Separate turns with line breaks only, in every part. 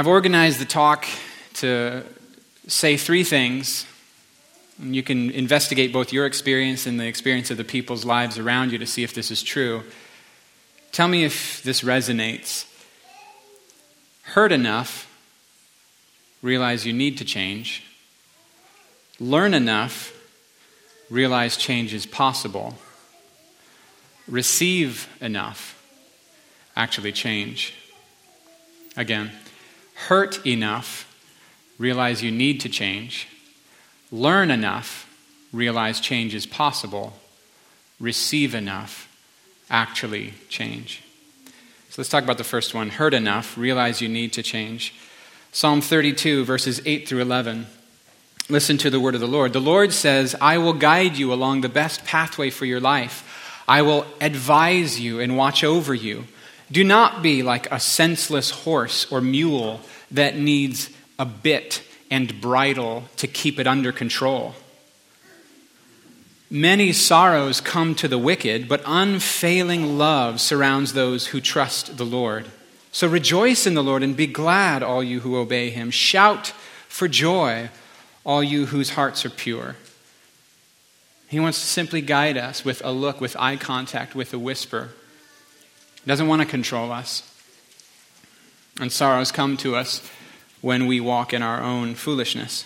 I've organized the talk to say three things. And you can investigate both your experience and the experience of the people's lives around you to see if this is true. Tell me if this resonates. Hurt enough, realize you need to change. Learn enough, realize change is possible. Receive enough, actually change. Again, hurt enough, realize you need to change. Learn enough, realize change is possible. Receive enough, actually change. So let's talk about the first one. Hurt enough, realize you need to change. Psalm 32, verses 8 through 11. Listen to the word of the Lord. The Lord says, I will guide you along the best pathway for your life. I will advise you and watch over you. Do not be like a senseless horse or mule that needs a bit and bridle to keep it under control. Many sorrows come to the wicked, but unfailing love surrounds those who trust the Lord. So rejoice in the Lord and be glad, all you who obey him. Shout for joy, all you whose hearts are pure. He wants to simply guide us with a look, with eye contact, with a whisper. Doesn't want to control us. And sorrows come to us when we walk in our own foolishness.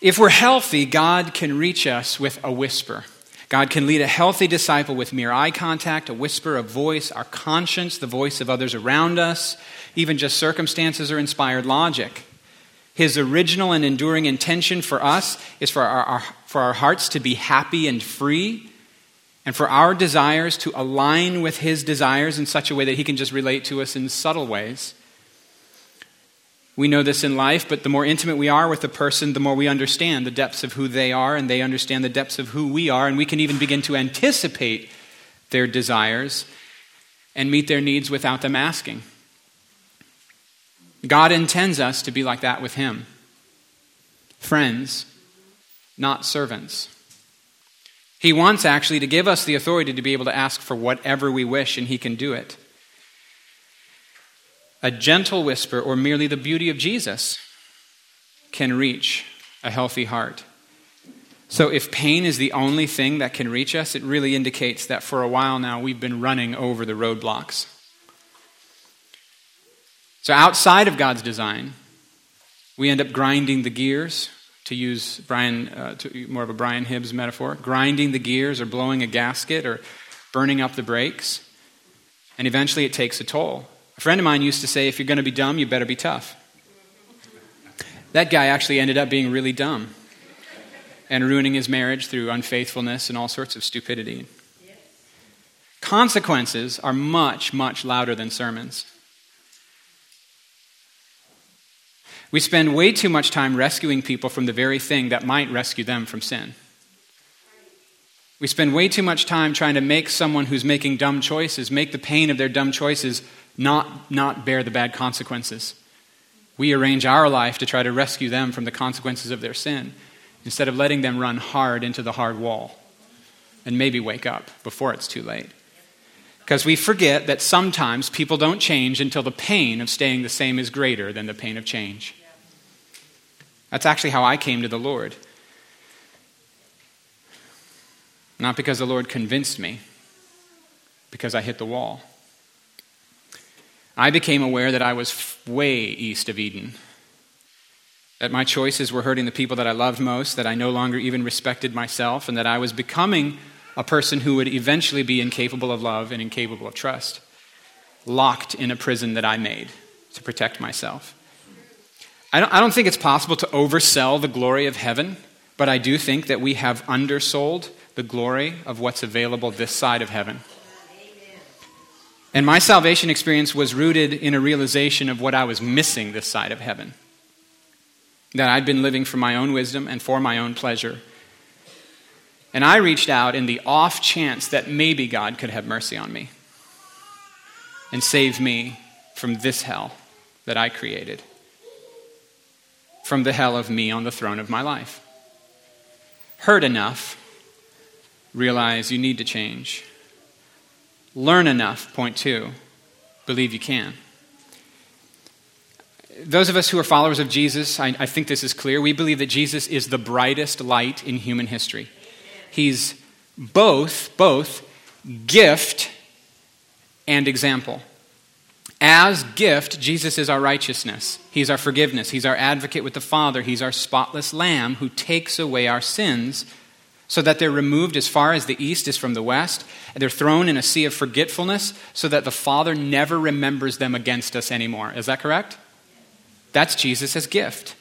If we're healthy, God can reach us with a whisper. God can lead a healthy disciple with mere eye contact, a whisper, a voice, our conscience, the voice of others around us, even just circumstances or inspired logic. His original and enduring intention for us is for our, our, for our hearts to be happy and free, and for our desires to align with His desires in such a way that He can just relate to us in subtle ways. We know this in life, but the more intimate we are with a person, the more we understand the depths of who they are, and they understand the depths of who we are, and we can even begin to anticipate their desires and meet their needs without them asking. God intends us to be like that with Him friends, not servants. He wants actually to give us the authority to be able to ask for whatever we wish, and He can do it a gentle whisper, or merely the beauty of Jesus can reach a healthy heart. So, if pain is the only thing that can reach us, it really indicates that for a while now we've been running over the roadblocks. So, outside of God's design, we end up grinding the gears, to use Brian, uh, to, more of a Brian Hibbs metaphor, grinding the gears or blowing a gasket or burning up the brakes. And eventually it takes a toll. A friend of mine used to say, if you're going to be dumb, you better be tough. That guy actually ended up being really dumb and ruining his marriage through unfaithfulness and all sorts of stupidity. Consequences are much, much louder than sermons. We spend way too much time rescuing people from the very thing that might rescue them from sin. We spend way too much time trying to make someone who's making dumb choices make the pain of their dumb choices not, not bear the bad consequences. We arrange our life to try to rescue them from the consequences of their sin instead of letting them run hard into the hard wall and maybe wake up before it's too late. Because we forget that sometimes people don't change until the pain of staying the same is greater than the pain of change. That's actually how I came to the Lord. Not because the Lord convinced me, because I hit the wall. I became aware that I was way east of Eden. That my choices were hurting the people that I loved most, that I no longer even respected myself, and that I was becoming a person who would eventually be incapable of love and incapable of trust, locked in a prison that I made to protect myself. I don't, I don't think it's possible to oversell the glory of heaven, but I do think that we have undersold the glory of what's available this side of heaven. And my salvation experience was rooted in a realization of what I was missing this side of heaven. That I'd been living for my own wisdom and for my own pleasure. And I reached out in the off chance that maybe God could have mercy on me and save me from this hell that I created, from the hell of me on the throne of my life. Hurt enough, realize you need to change Learn enough, point two. Believe you can. those of us who are followers of Jesus, I, I, think this is clear. We believe that Jesus is the brightest light in human history. He's both, both gift and example. As gift, Jesus is our righteousness. He's our forgiveness. He's our advocate with the Father. He's our spotless lamb who takes away our sins so that they're removed as far as the east is from the west. And they're thrown in a sea of forgetfulness so that the Father never remembers them against us anymore. Is that correct? That's Jesus' gift.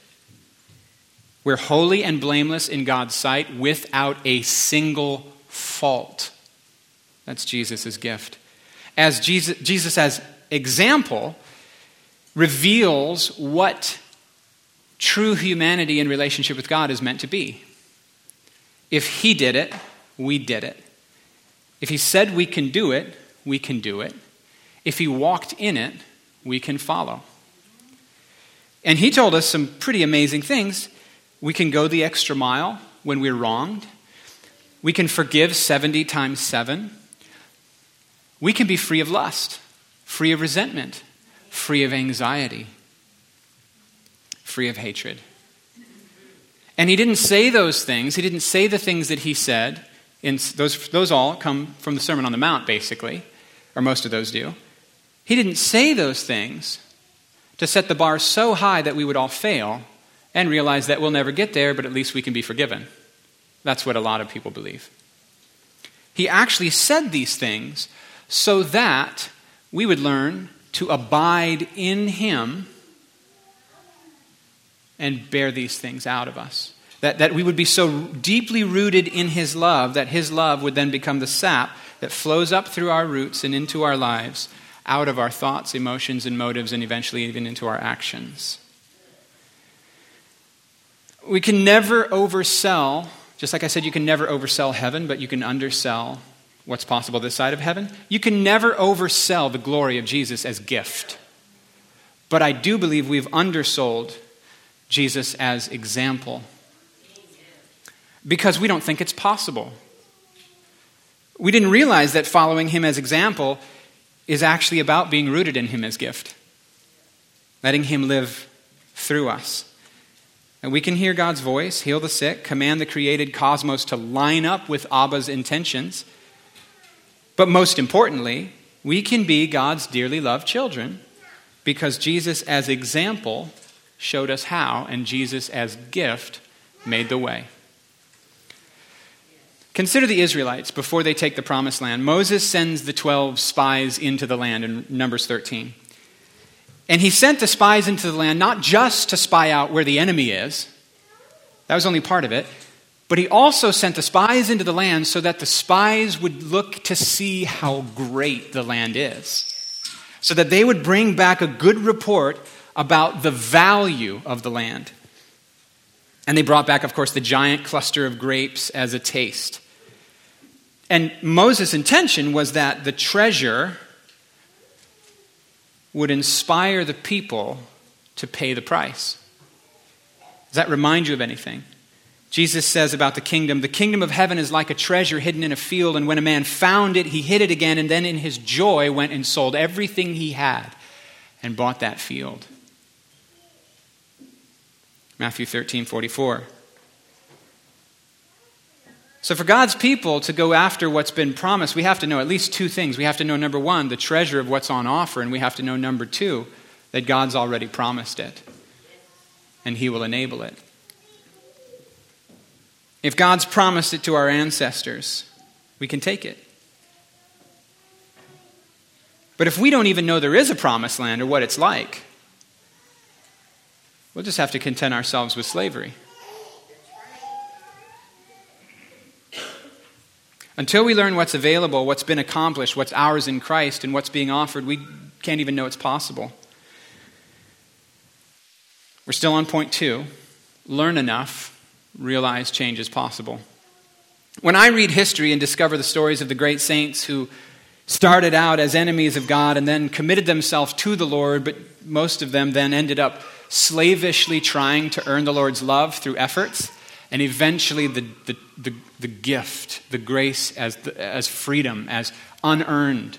We're holy and blameless in God's sight without a single fault. That's Jesus' gift. As Jesus, Jesus as example reveals what true humanity in relationship with God is meant to be. If he did it, we did it. If he said we can do it, we can do it. If he walked in it, we can follow. And he told us some pretty amazing things. We can go the extra mile when we're wronged. We can forgive 70 times 7. We can be free of lust, free of resentment, free of anxiety, free of hatred. And he didn't say those things. He didn't say the things that he said. In those, those all come from the Sermon on the Mount, basically, or most of those do. He didn't say those things to set the bar so high that we would all fail and realize that we'll never get there, but at least we can be forgiven. That's what a lot of people believe. He actually said these things so that we would learn to abide in Him and bear these things out of us. That, that we would be so deeply rooted in His love that His love would then become the sap that flows up through our roots and into our lives out of our thoughts, emotions, and motives, and eventually even into our actions. We can never oversell, just like I said, you can never oversell heaven, but you can undersell what's possible this side of heaven. You can never oversell the glory of Jesus as gift. But I do believe we've undersold Jesus as example because we don't think it's possible. We didn't realize that following him as example is actually about being rooted in Him as gift, letting Him live through us. And we can hear God's voice, heal the sick, command the created cosmos to line up with Abba's intentions. But most importantly, we can be God's dearly loved children because Jesus, as example, showed us how, and Jesus, as gift, made the way. Consider the Israelites before they take the promised land. Moses sends the 12 spies into the land in Numbers 13. And he sent the spies into the land not just to spy out where the enemy is, that was only part of it, but he also sent the spies into the land so that the spies would look to see how great the land is. So that they would bring back a good report about the value of the land. And they brought back, of course, the giant cluster of grapes as a taste. And Moses' intention was that the treasure would inspire the people to pay the price. Does that remind you of anything? Jesus says about the kingdom the kingdom of heaven is like a treasure hidden in a field, and when a man found it, he hid it again, and then in his joy went and sold everything he had and bought that field. Matthew 13 44. So, for God's people to go after what's been promised, we have to know at least two things. We have to know, number one, the treasure of what's on offer, and we have to know, number two, that God's already promised it, and He will enable it. If God's promised it to our ancestors, we can take it. But if we don't even know there is a promised land or what it's like, we'll just have to content ourselves with slavery. Until we learn what's available, what's been accomplished, what's ours in Christ, and what's being offered, we can't even know it's possible. We're still on point two learn enough, realize change is possible. When I read history and discover the stories of the great saints who started out as enemies of God and then committed themselves to the Lord, but most of them then ended up slavishly trying to earn the Lord's love through efforts, and eventually the, the, the, the gift, the grace as, the, as freedom, as unearned,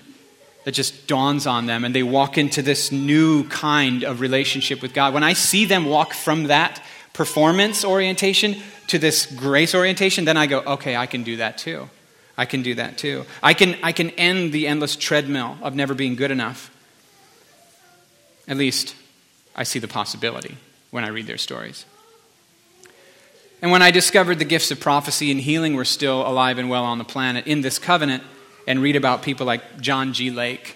that just dawns on them and they walk into this new kind of relationship with God. When I see them walk from that performance orientation to this grace orientation, then I go, okay, I can do that too. I can do that too. I can, I can end the endless treadmill of never being good enough. At least I see the possibility when I read their stories. And when I discovered the gifts of prophecy and healing were still alive and well on the planet in this covenant, and read about people like John G. Lake,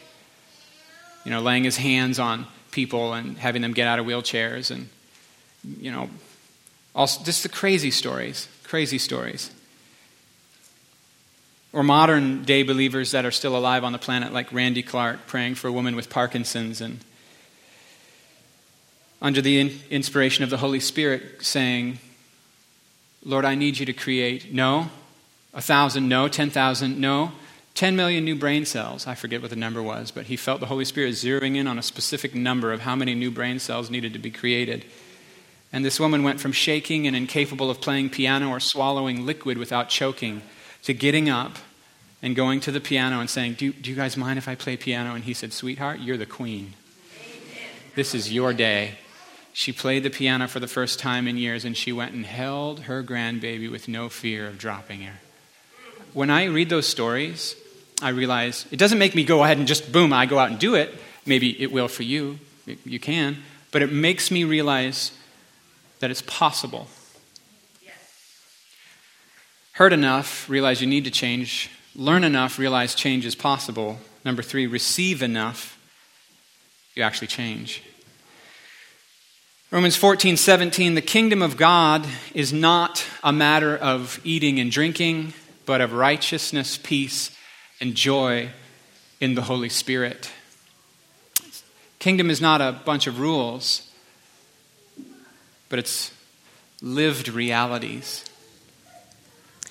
you know, laying his hands on people and having them get out of wheelchairs, and, you know, also, just the crazy stories, crazy stories. Or modern day believers that are still alive on the planet, like Randy Clark praying for a woman with Parkinson's and under the inspiration of the Holy Spirit saying, Lord, I need you to create, no, a thousand, no, 10,000, no, 10 million new brain cells. I forget what the number was, but he felt the Holy Spirit zeroing in on a specific number of how many new brain cells needed to be created. And this woman went from shaking and incapable of playing piano or swallowing liquid without choking to getting up and going to the piano and saying, Do, do you guys mind if I play piano? And he said, Sweetheart, you're the queen. This is your day. She played the piano for the first time in years, and she went and held her grandbaby with no fear of dropping her. When I read those stories, I realize it doesn't make me go ahead and just boom, I go out and do it. Maybe it will for you, you can. But it makes me realize that it's possible. Heard enough, realize you need to change. Learn enough, realize change is possible. Number three, receive enough, you actually change. Romans 14, 17, the kingdom of God is not a matter of eating and drinking, but of righteousness, peace, and joy in the Holy Spirit. Kingdom is not a bunch of rules, but it's lived realities.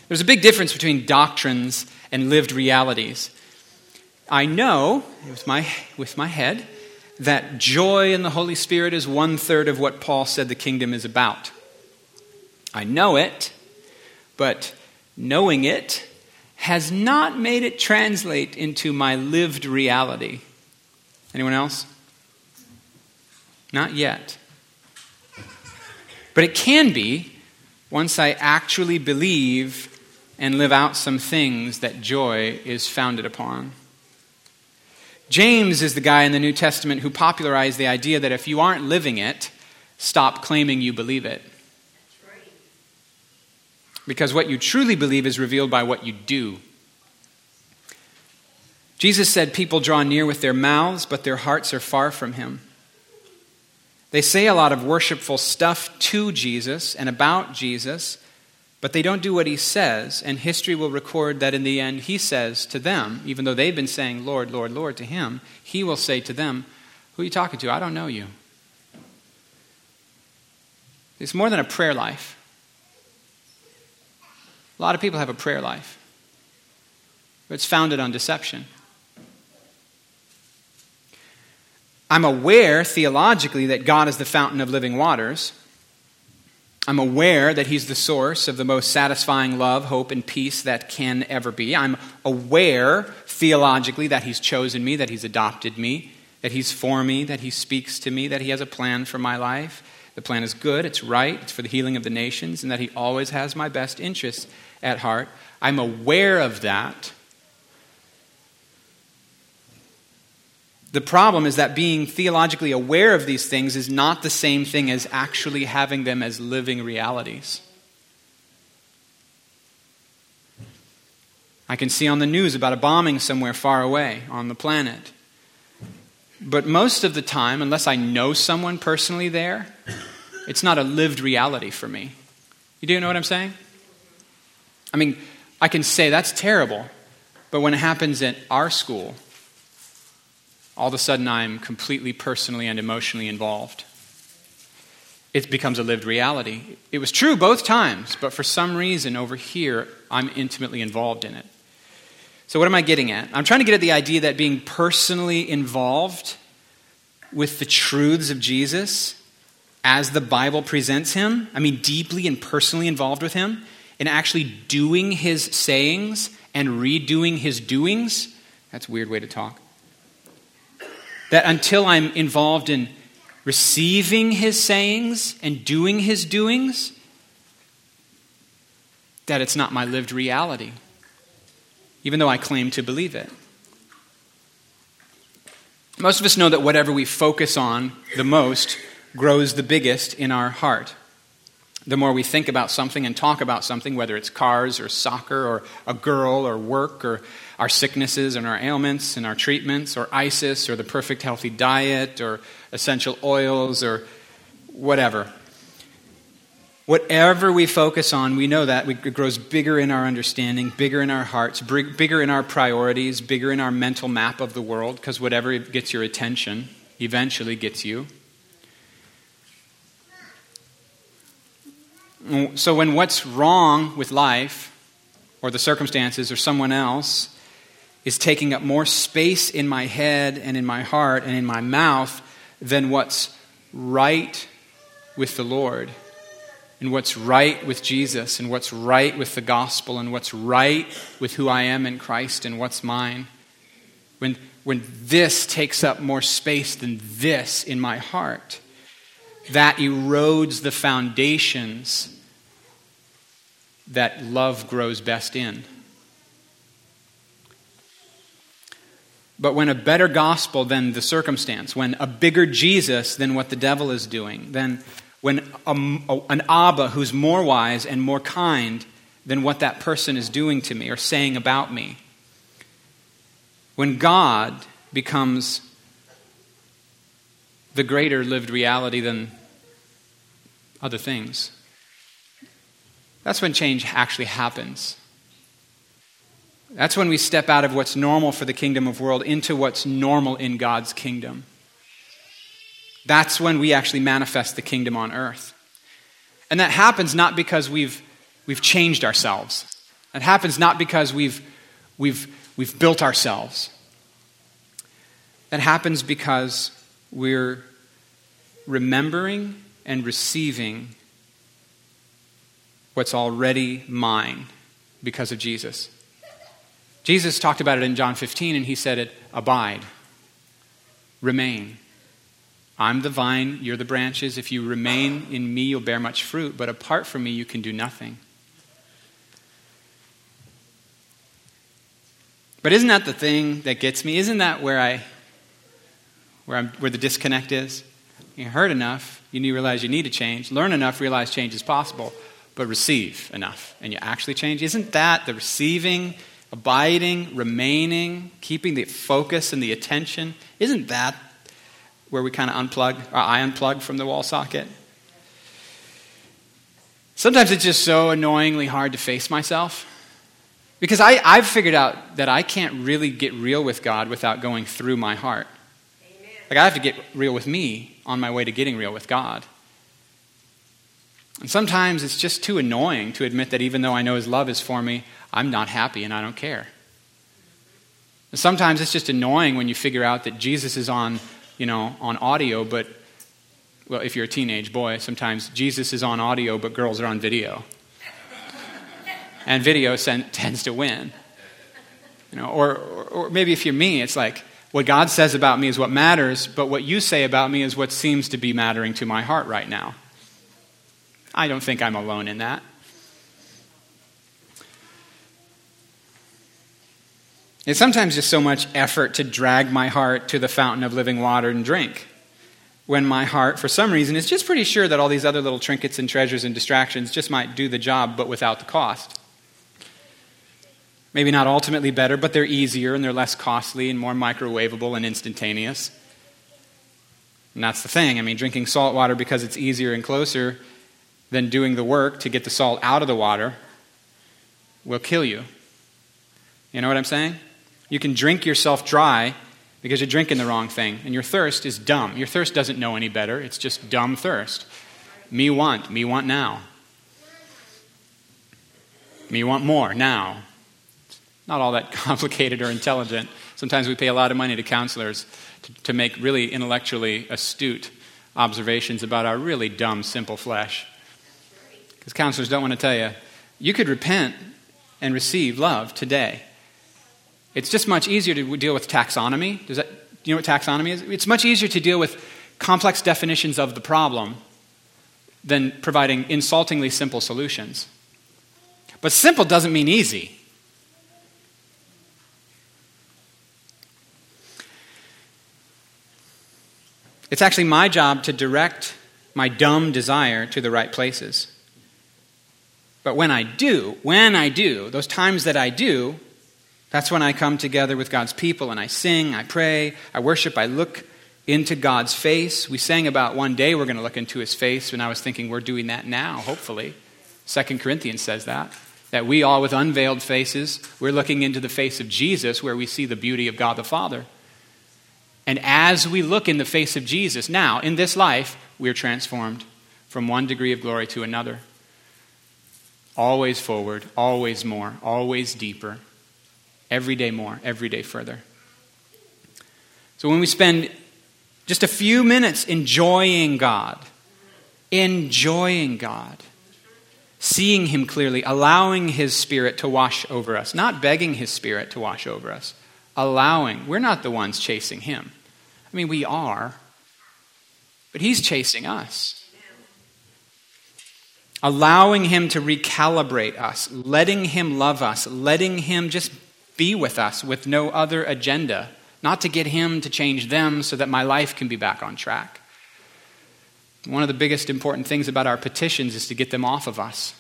There's a big difference between doctrines and lived realities. I know, with my, with my head, that joy in the Holy Spirit is one third of what Paul said the kingdom is about. I know it, but knowing it has not made it translate into my lived reality. Anyone else? Not yet. But it can be once I actually believe and live out some things that joy is founded upon. James is the guy in the New Testament who popularized the idea that if you aren't living it, stop claiming you believe it. Because what you truly believe is revealed by what you do. Jesus said, People draw near with their mouths, but their hearts are far from him. They say a lot of worshipful stuff to Jesus and about Jesus, but they don't do what he says, and history will record that in the end he says to them, even though they've been saying, Lord, Lord, Lord to him, he will say to them, Who are you talking to? I don't know you. It's more than a prayer life. A lot of people have a prayer life, but it's founded on deception. I'm aware theologically that God is the fountain of living waters. I'm aware that He's the source of the most satisfying love, hope, and peace that can ever be. I'm aware theologically that He's chosen me, that He's adopted me, that He's for me, that He speaks to me, that He has a plan for my life. The plan is good, it's right, it's for the healing of the nations, and that He always has my best interests at heart. I'm aware of that. The problem is that being theologically aware of these things is not the same thing as actually having them as living realities. I can see on the news about a bombing somewhere far away on the planet. But most of the time, unless I know someone personally there, it's not a lived reality for me. You do know what I'm saying? I mean, I can say that's terrible, but when it happens at our school, all of a sudden I'm completely personally and emotionally involved. It becomes a lived reality. It was true both times, but for some reason over here, I'm intimately involved in it. So, what am I getting at? I'm trying to get at the idea that being personally involved with the truths of Jesus as the Bible presents him, I mean, deeply and personally involved with him, and actually doing his sayings and redoing his doings, that's a weird way to talk That until I'm involved in receiving his sayings and doing his doings, that it's not my lived reality, even though I claim to believe it. Most of us know that whatever we focus on the most grows the biggest in our heart. The more we think about something and talk about something, whether it's cars or soccer or a girl or work or our sicknesses and our ailments and our treatments or ISIS or the perfect healthy diet or essential oils or whatever. Whatever we focus on, we know that it grows bigger in our understanding, bigger in our hearts, bigger in our priorities, bigger in our mental map of the world, because whatever gets your attention eventually gets you. So, when what's wrong with life, or the circumstances, or someone else, is taking up more space in my head and in my heart and in my mouth than what's right with the Lord, and what's right with Jesus and what's right with the gospel and what's right with who I am in Christ and what's mine. When, when this takes up more space than this in my heart, that erodes the foundations that love grows best in. But when a better gospel than the circumstance, when a bigger Jesus than what the devil is doing, then when a, an Abba who's more wise and more kind than what that person is doing to me or saying about me, when God becomes the greater lived reality than other things, that's when change actually happens. That's when we step out of what's normal for the kingdom of world into what's normal in God's kingdom. That's when we actually manifest the kingdom on earth. And that happens not because we've, we've changed ourselves. That happens not because we've, we've, we've built ourselves. That happens because we're remembering and receiving what's already mine because of Jesus. Jesus talked about it in John 15, and he said it abide, remain. I'm the vine, you're the branches. If you remain in me, you'll bear much fruit, but apart from me, you can do nothing. But isn't that the thing that gets me? Isn't that where I where, I'm, where the disconnect is? You heard enough, you realize you need to change. Learn enough, realize change is possible. But receive enough, and you actually change. Isn't that the receiving, abiding, remaining, keeping the focus and the attention? Isn't that where we kind of unplug, or I unplug from the wall socket. Sometimes it's just so annoyingly hard to face myself. Because I, I've figured out that I can't really get real with God without going through my heart. Like, I have to get real with me on my way to getting real with God. And sometimes it's just too annoying to admit that even though I know His love is for me, I'm not happy and I don't care. And sometimes it's just annoying when you figure out that Jesus is on you know, on audio, but, well, if you're a teenage boy, sometimes Jesus is on audio, but girls are on video. and video tends to win. You know, or, or, or maybe if you're me, it's like, what God says about me is what matters, but what you say about me is what seems to be mattering to my heart right now. I don't think I'm alone in that. It's sometimes just so much effort to drag my heart to the fountain of living water and drink. When my heart, for some reason, is just pretty sure that all these other little trinkets and treasures and distractions just might do the job, but without the cost. Maybe not ultimately better, but they're easier and they're less costly and more microwavable and instantaneous. And that's the thing. I mean, drinking salt water because it's easier and closer than doing the work to get the salt out of the water will kill you. You know what I'm saying? You can drink yourself dry because you're drinking the wrong thing, and your thirst is dumb. Your thirst doesn't know any better, it's just dumb thirst. Me want, me want now. Me want more now. Not all that complicated or intelligent. Sometimes we pay a lot of money to counselors to, to make really intellectually astute observations about our really dumb, simple flesh. Because counselors don't want to tell you, you could repent and receive love today. It's just much easier to deal with taxonomy. Does that you know what taxonomy is? It's much easier to deal with complex definitions of the problem than providing insultingly simple solutions. But simple doesn't mean easy. It's actually my job to direct my dumb desire to the right places. But when I do, when I do, those times that I do, that's when I come together with God's people and I sing, I pray, I worship, I look into God's face. We sang about one day we're going to look into his face, and I was thinking we're doing that now, hopefully. Second Corinthians says that. That we all with unveiled faces, we're looking into the face of Jesus where we see the beauty of God the Father. And as we look in the face of Jesus now, in this life, we're transformed from one degree of glory to another. Always forward, always more, always deeper, every day more, every day further. So when we spend just a few minutes enjoying God, enjoying God, seeing Him clearly, allowing His Spirit to wash over us, not begging His Spirit to wash over us, allowing. We're not the ones chasing Him. I mean, we are, but He's chasing us. Allowing Him to recalibrate us, letting Him love us, letting Him just be with us with no other agenda, not to get Him to change them so that my life can be back on track. One of the biggest important things about our petitions is to get them off of us.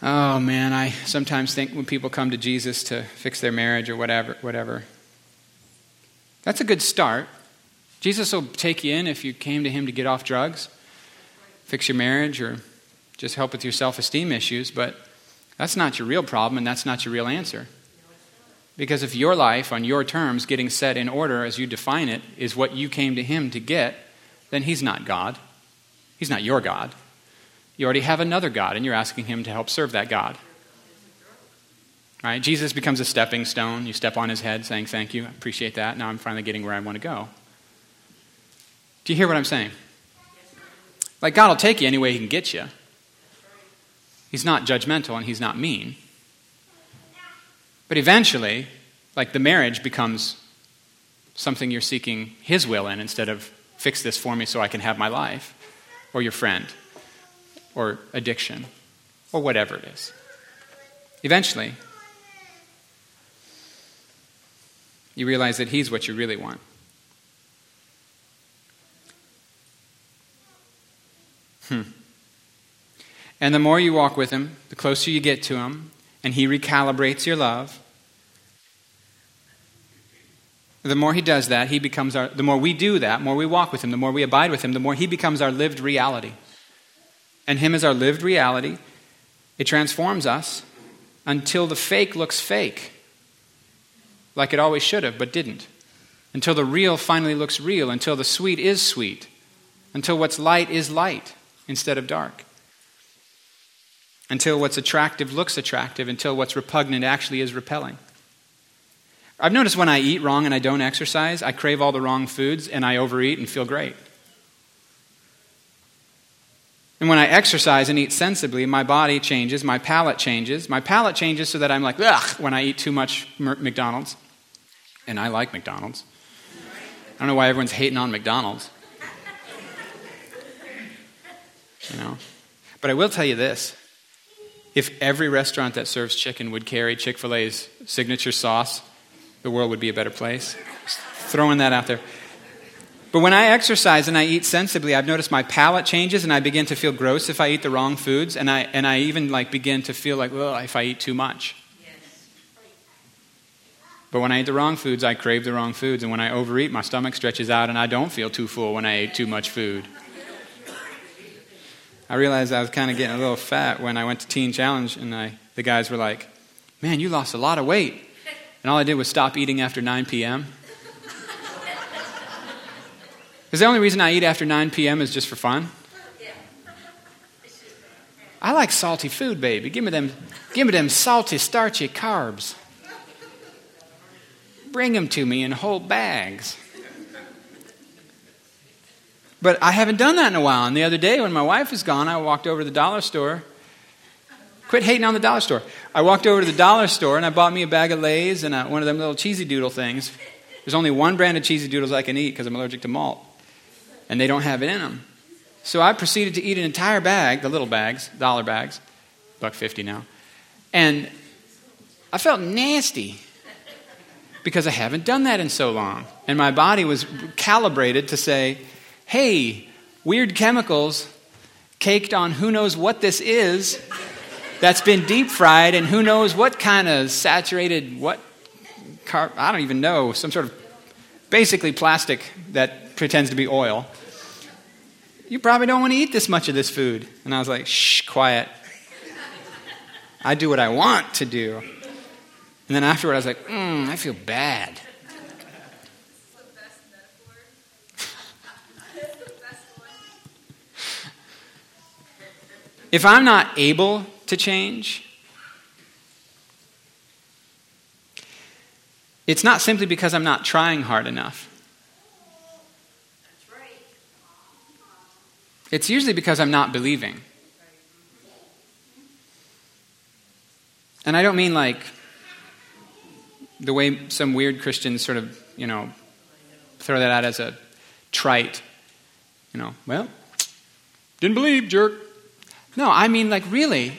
Oh man, I sometimes think when people come to Jesus to fix their marriage or whatever, whatever. That's a good start. Jesus will take you in if you came to him to get off drugs, fix your marriage, or just help with your self esteem issues, but that's not your real problem and that's not your real answer. Because if your life on your terms, getting set in order as you define it, is what you came to him to get, then he's not God. He's not your God. You already have another God, and you're asking Him to help serve that God. Right? Jesus becomes a stepping stone. You step on His head saying, Thank you, I appreciate that. Now I'm finally getting where I want to go. Do you hear what I'm saying? Like, God will take you any way He can get you. He's not judgmental and He's not mean. But eventually, like the marriage becomes something you're seeking His will in instead of fix this for me so I can have my life, or your friend or addiction or whatever it is. Eventually, you realize that He's what you really want. Hmm. And the more you walk with Him, the closer you get to Him, and He recalibrates your love. The more He does that, He becomes our. The more we do that, the more we walk with Him, the more we abide with Him, the more He becomes our lived reality and Him as our lived reality, it transforms us until the fake looks fake, like it always should have, but didn't. Until the real finally looks real, until the sweet is sweet, until what's light is light instead of dark. Until what's attractive looks attractive, until what's repugnant actually is repelling. I've noticed when I eat wrong and I don't exercise, I crave all the wrong foods and I overeat and feel great. And when I exercise and eat sensibly, my body changes, my palate changes. My palate changes so that I'm like, ugh, when I eat too much McDonald's. And I like McDonald's. I don't know why everyone's hating on McDonald's. You know? But I will tell you this if every restaurant that serves chicken would carry Chick fil A's signature sauce, the world would be a better place. Just throwing that out there. But when I exercise and I eat sensibly, I've noticed my palate changes and I begin to feel gross if I eat the wrong foods, and I, and I even like begin to feel like, well, if I eat too much. But when I eat the wrong foods, I crave the wrong foods, and when I overeat, my stomach stretches out and I don't feel too full when I ate too much food. I realized I was kind of getting a little fat when I went to Teen Challenge, and I, the guys were like, Man, you lost a lot of weight. And all I did was stop eating after 9 p.m. Because the only reason I eat after 9 p.m. is just for fun. I like salty food, baby. Give me them, give me them salty, starchy carbs. Bring them to me in whole bags. But I haven't done that in a while. And the other day, when my wife was gone, I walked over to the dollar store. Quit hating on the dollar store. I walked over to the dollar store and I bought me a bag of Lay's and a, one of them little cheesy doodle things. There's only one brand of cheesy doodles I can eat because I'm allergic to malt, and they don't have it in them. So I proceeded to eat an entire bag, the little bags, dollar bags, buck fifty now, and I felt nasty because I haven't done that in so long, and my body was calibrated to say, "Hey, weird chemicals caked on who knows what this is." That's been deep fried, and who knows what kind of saturated, what car- I don't even know, some sort of basically plastic that pretends to be oil. You probably don't want to eat this much of this food. And I was like, shh, quiet. I do what I want to do. And then afterward, I was like, mm, I feel bad. if I'm not able to change, It's not simply because I'm not trying hard enough. It's usually because I'm not believing. And I don't mean like the way some weird Christians sort of, you know, throw that out as a trite, you know, well, didn't believe, jerk. No, I mean like really,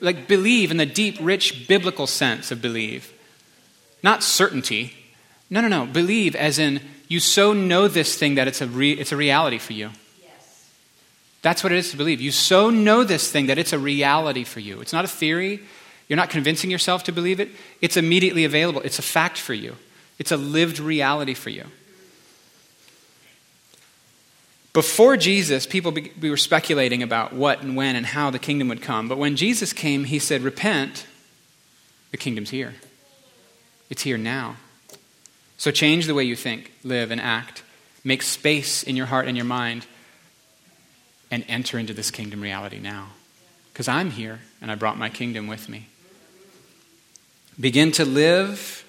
like believe in the deep, rich biblical sense of believe. Not certainty. No, no, no. Believe as in you so know this thing that it's a, re- it's a reality for you. That's what it is to believe. You so know this thing that it's a reality for you. It's not a theory. You're not convincing yourself to believe it. It's immediately available. It's a fact for you. It's a lived reality for you. Before Jesus, people be, we were speculating about what and when and how the kingdom would come. But when Jesus came, he said, Repent, the kingdom's here. It's here now. So change the way you think, live, and act. Make space in your heart and your mind and enter into this kingdom reality now. Because I'm here and I brought my kingdom with me. Begin to live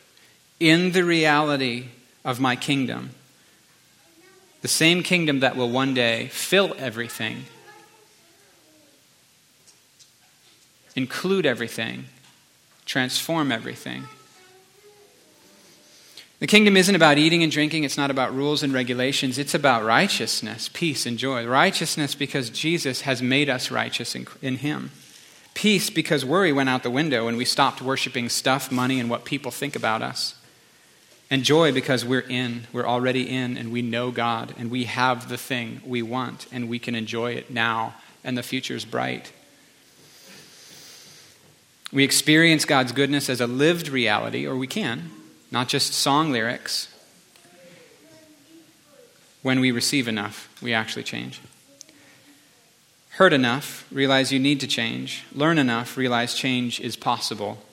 in the reality of my kingdom. The same kingdom that will one day fill everything, include everything, transform everything. The kingdom isn't about eating and drinking, it's not about rules and regulations, it's about righteousness, peace, and joy. Righteousness because Jesus has made us righteous in, in Him. Peace because worry went out the window and we stopped worshiping stuff, money, and what people think about us. And joy because we're in, we're already in, and we know God, and we have the thing we want, and we can enjoy it now, and the future's bright. We experience God's goodness as a lived reality, or we can, not just song lyrics. When we receive enough, we actually change. Heard enough, realize you need to change. Learn enough, realize change is possible.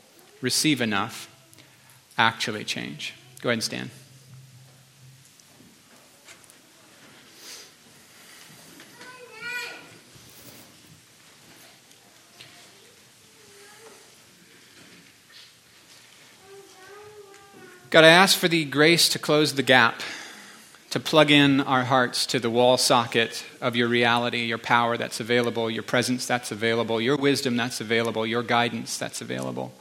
Receive enough, actually change. Go ahead and stand. God, I ask for the grace to close the gap, to plug in our hearts to the wall socket of your reality, your power that's available, your presence that's available, your wisdom that's available, your guidance that's available.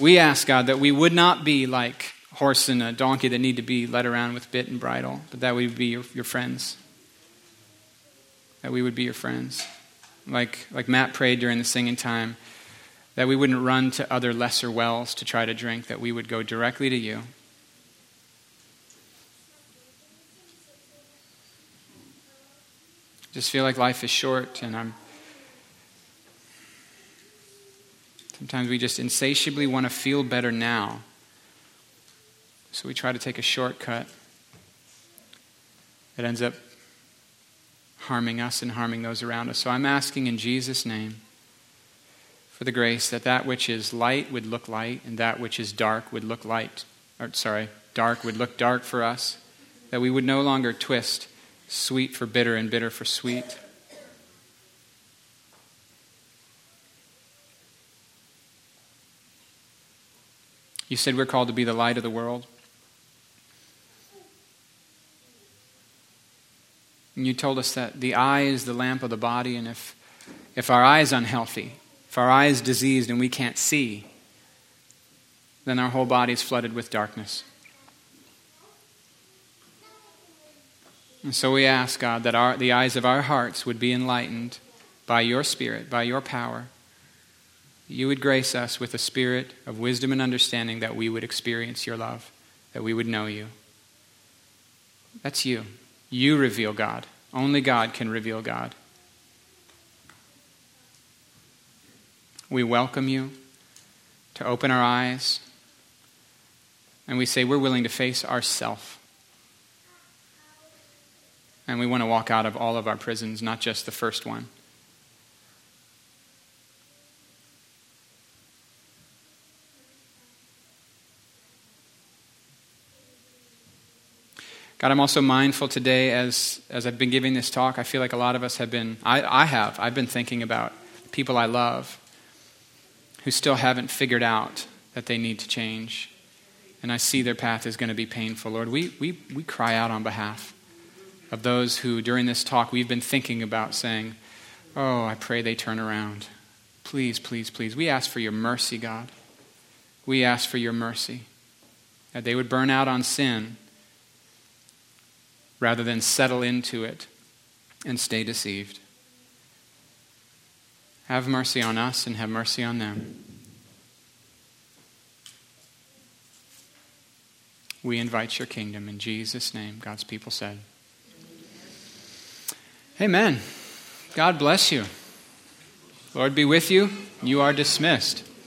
We ask, God, that we would not be like horse and a donkey that need to be led around with bit and bridle, but that we would be your, your friends. That we would be your friends. Like, like Matt prayed during the singing time that we wouldn't run to other lesser wells to try to drink, that we would go directly to you. Just feel like life is short, and I'm. Sometimes we just insatiably want to feel better now. So we try to take a shortcut that ends up harming us and harming those around us. So I'm asking in Jesus' name for the grace that that which is light would look light and that which is dark would look light. Or, sorry, dark would look dark for us. That we would no longer twist sweet for bitter and bitter for sweet. You said we're called to be the light of the world. And you told us that the eye is the lamp of the body, and if, if our eye is unhealthy, If our eye is diseased and we can't see, then our whole body is flooded with darkness. And so we ask, God, that our, the eyes of our hearts would be enlightened by your Spirit, by your power. You would grace us with a spirit of wisdom and understanding that we would experience your love, that we would know you. That's you. You reveal God. Only God can reveal God. We welcome you to open our eyes, and we say we're willing to face ourself. And we want to walk out of all of our prisons, not just the first one. God, I'm also mindful today as, as I've been giving this talk, I feel like a lot of us have been, I, I have, I've been thinking about people I love who still haven't figured out that they need to change. And I see their path is going to be painful. Lord, we, we, we cry out on behalf of those who, during this talk, we've been thinking about saying, Oh, I pray they turn around. Please, please, please. We ask for your mercy, God. We ask for your mercy. That they would burn out on sin rather than settle into it and stay deceived. Have mercy on us and have mercy on them. We invite your kingdom in Jesus' name, God's people said. Amen. God bless you. Lord be with you. You are dismissed.